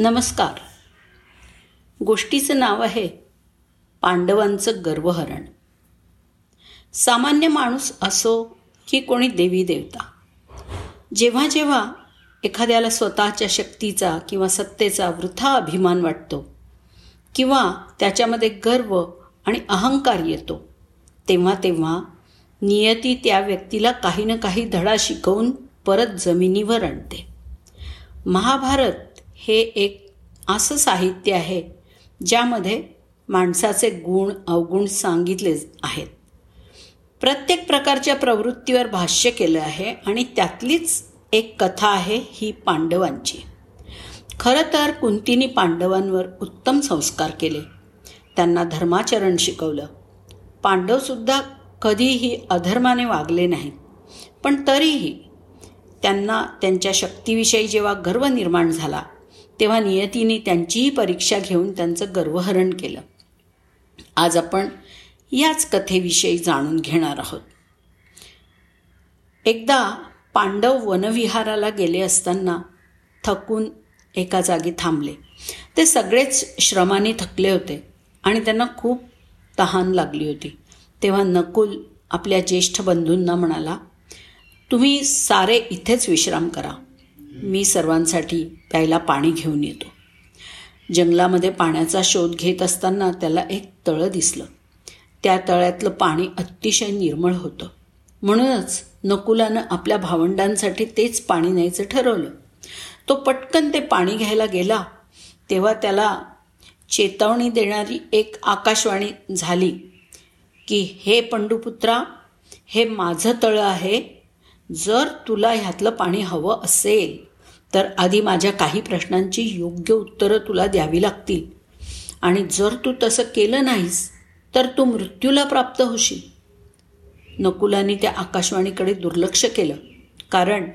नमस्कार. गोष्टीचं नाव आहे पांडवांचं गर्वहरण. सामान्य माणूस असो की कोणी देवी देवता जेव्हा जेव्हा एखाद्याला स्वतःच्या शक्तीचा किंवा सत्तेचा वृथा अभिमान वाटतो किंवा त्याच्यामध्ये गर्व आणि अहंकार येतो तेव्हा तेव्हा नियती त्या व्यक्तीला काही ना काही धडा शिकवून परत जमिनीवर आणते. महाभारत हे एक असं साहित्य आहे ज्यामध्ये माणसाचे गुण अवगुण सांगितले आहेत. प्रत्येक प्रकारच्या प्रवृत्तीवर भाष्य केलं आहे आणि त्यातलीच एक कथा आहे ही पांडवांची. खरं तर कुंतीनी पांडवांवर उत्तम संस्कार केले. त्यांना धर्माचरण शिकवलं. पांडवसुद्धा कधीही अधर्माने वागले नाहीत. पण तरीही त्यांना त्यांच्या शक्तीविषयी जेव्हा गर्व निर्माण झाला तेव्हा नियतीने त्यांचीही परीक्षा घेऊन त्यांचं गर्वहरण केलं. आज आपण याच कथेविषयी जाणून घेणार आहोत. एकदा पांडव वनविहाराला गेले असताना थकून एका जागी थांबले. ते सगळेच श्रमाने थकले होते आणि त्यांना खूप तहान लागली होती. तेव्हा नकुल आपल्या ज्येष्ठ बंधूंना म्हणाला तुम्ही सारे इथेच विश्राम करा. मी सर्वांसाठी प्यायला पाणी घेऊन येतो. जंगलामध्ये पाण्याचा शोध घेत असताना त्याला एक तळं दिसलं. त्या तळ्यातलं पाणी अतिशय निर्मळ होतं. म्हणूनच नकुलानं आपल्या भावंडांसाठी तेच पाणी न्यायचं ठरवलं. तो पटकन ते पाणी घ्यायला गेला तेव्हा त्याला चेतावणी देणारी एक आकाशवाणी झाली की हे पंडुपुत्रा हे माझं तळं आहे. जर तुला ह्यातलं पाणी हवं असेल तर आधी माझ्या काही प्रश्नांची योग्य उत्तरं तुला द्यावी लागतील. आणि जर तू तसं केलं नाहीस तर तू मृत्यूला प्राप्त होशील. नकुलाने त्या आकाशवाणीकडे दुर्लक्ष केलं. कारण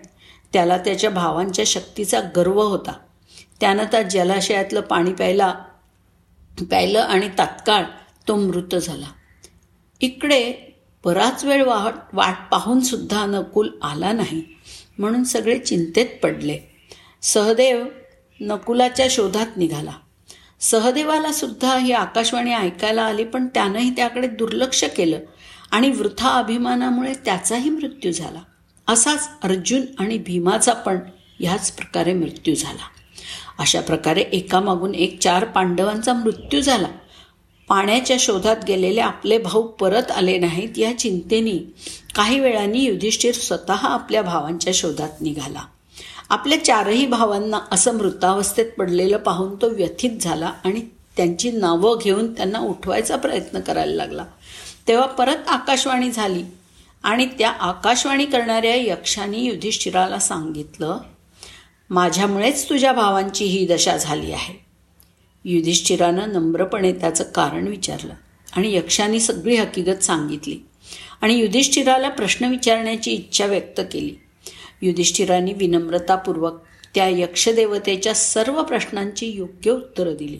त्याला त्याच्या भावांच्या शक्तीचा गर्व होता. त्यानं त्या जलाशयातलं पाणी प्यायला प्यायलं आणि तात्काळ तो मृत झाला. इकडे बराच वेळ वाट वाट पाहूनसुद्धा नकुल आला नाही. म्हणून सगळे चिंतेत पडले. सहदेव नकुलाच्या शोधात निघाला. सहदेवाला सुद्धा ही आकाशवाणी ऐकायला आली पण त्यानंही त्याकडे दुर्लक्ष केलं आणि वृथा अभिमानामुळे त्याचाही मृत्यू झाला. असाच अर्जुन आणि भीमाचा पण ह्याच प्रकारे मृत्यू झाला. अशा प्रकारे एकामागून एक चार पांडवांचा मृत्यू झाला. पाण्याच्या शोधात गेलेले आपले भाऊ परत आले नाहीत या चिंतेने काही वेळाने युधिष्ठिर स्वतः आपल्या भावांच्या शोधात निघाला. आपल्या चारही भावांना असं मृतावस्थेत पडलेलं पाहून तो व्यथित झाला आणि त्यांची नावं घेऊन त्यांना उठवायचा प्रयत्न करायला लागला. तेव्हा परत आकाशवाणी झाली आणि त्या आकाशवाणी करणाऱ्या यक्षाने युधिष्ठिराला सांगितलं माझ्यामुळेच तुझ्या भावांची ही दशा झाली आहे. युधिष्ठिरानं नम्रपणे त्याचं कारण विचारलं आणि यक्षाने सगळी हकीकत सांगितली आणि युधिष्ठिराला प्रश्न विचारण्याची इच्छा व्यक्त केली. युधिष्ठिराने विनम्रतापूर्वक त्या यक्षदेवतेच्या सर्व प्रश्नांची योग्य उत्तरं दिली.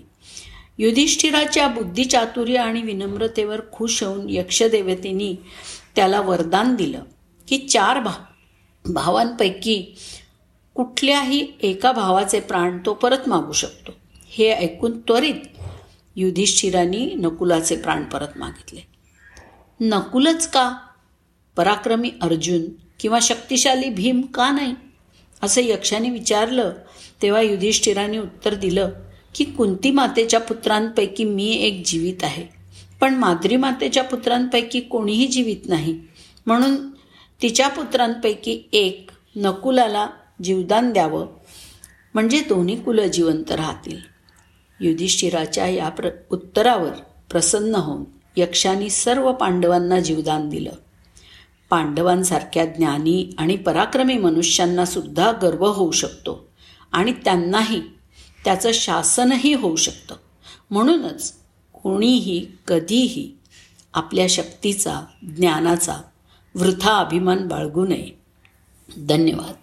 युधिष्ठिराच्या बुद्धिचातुर्य आणि विनम्रतेवर खुश होऊन यक्षदेवतेनी त्याला वरदान दिलं की चार भा भावांपैकी कुठल्याही एका भावाचे प्राण तो परत मागू शकतो. हे ऐकून त्वरित युधिष्ठिरांनी नकुलाचे प्राण परत मागितले. नकुलच का? पराक्रमी अर्जुन किंवा शक्तिशाली भीम का नाही? असं यक्षाने विचारलं तेव्हा युधिष्ठिराने उत्तर दिलं की कुंती मातेच्या पुत्रांपैकी मी एक जीवित आहे. पण माद्री मातेच्या पुत्रांपैकी कोणीही जीवित नाही. म्हणून तिच्या पुत्रांपैकी एक नकुलाला जीवदान द्यावं. म्हणजे दोन्ही कुलं जिवंत राहतील. युधिष्ठिराच्या या प्र उत्तरावर प्रसन्न होऊन यक्षांनी सर्व पांडवांना जीवदान दिलं. पांडवांसारख्या ज्ञानी आणि पराक्रमी मनुष्यांना सुद्धा गर्व होऊ शकतो. आणि त्यांनाही त्याचं शासनही होऊ शकतं. म्हणूनच कोणीही कधीही आपल्या शक्तीचा ज्ञानाचा वृथा अभिमान बाळगू नये. धन्यवाद.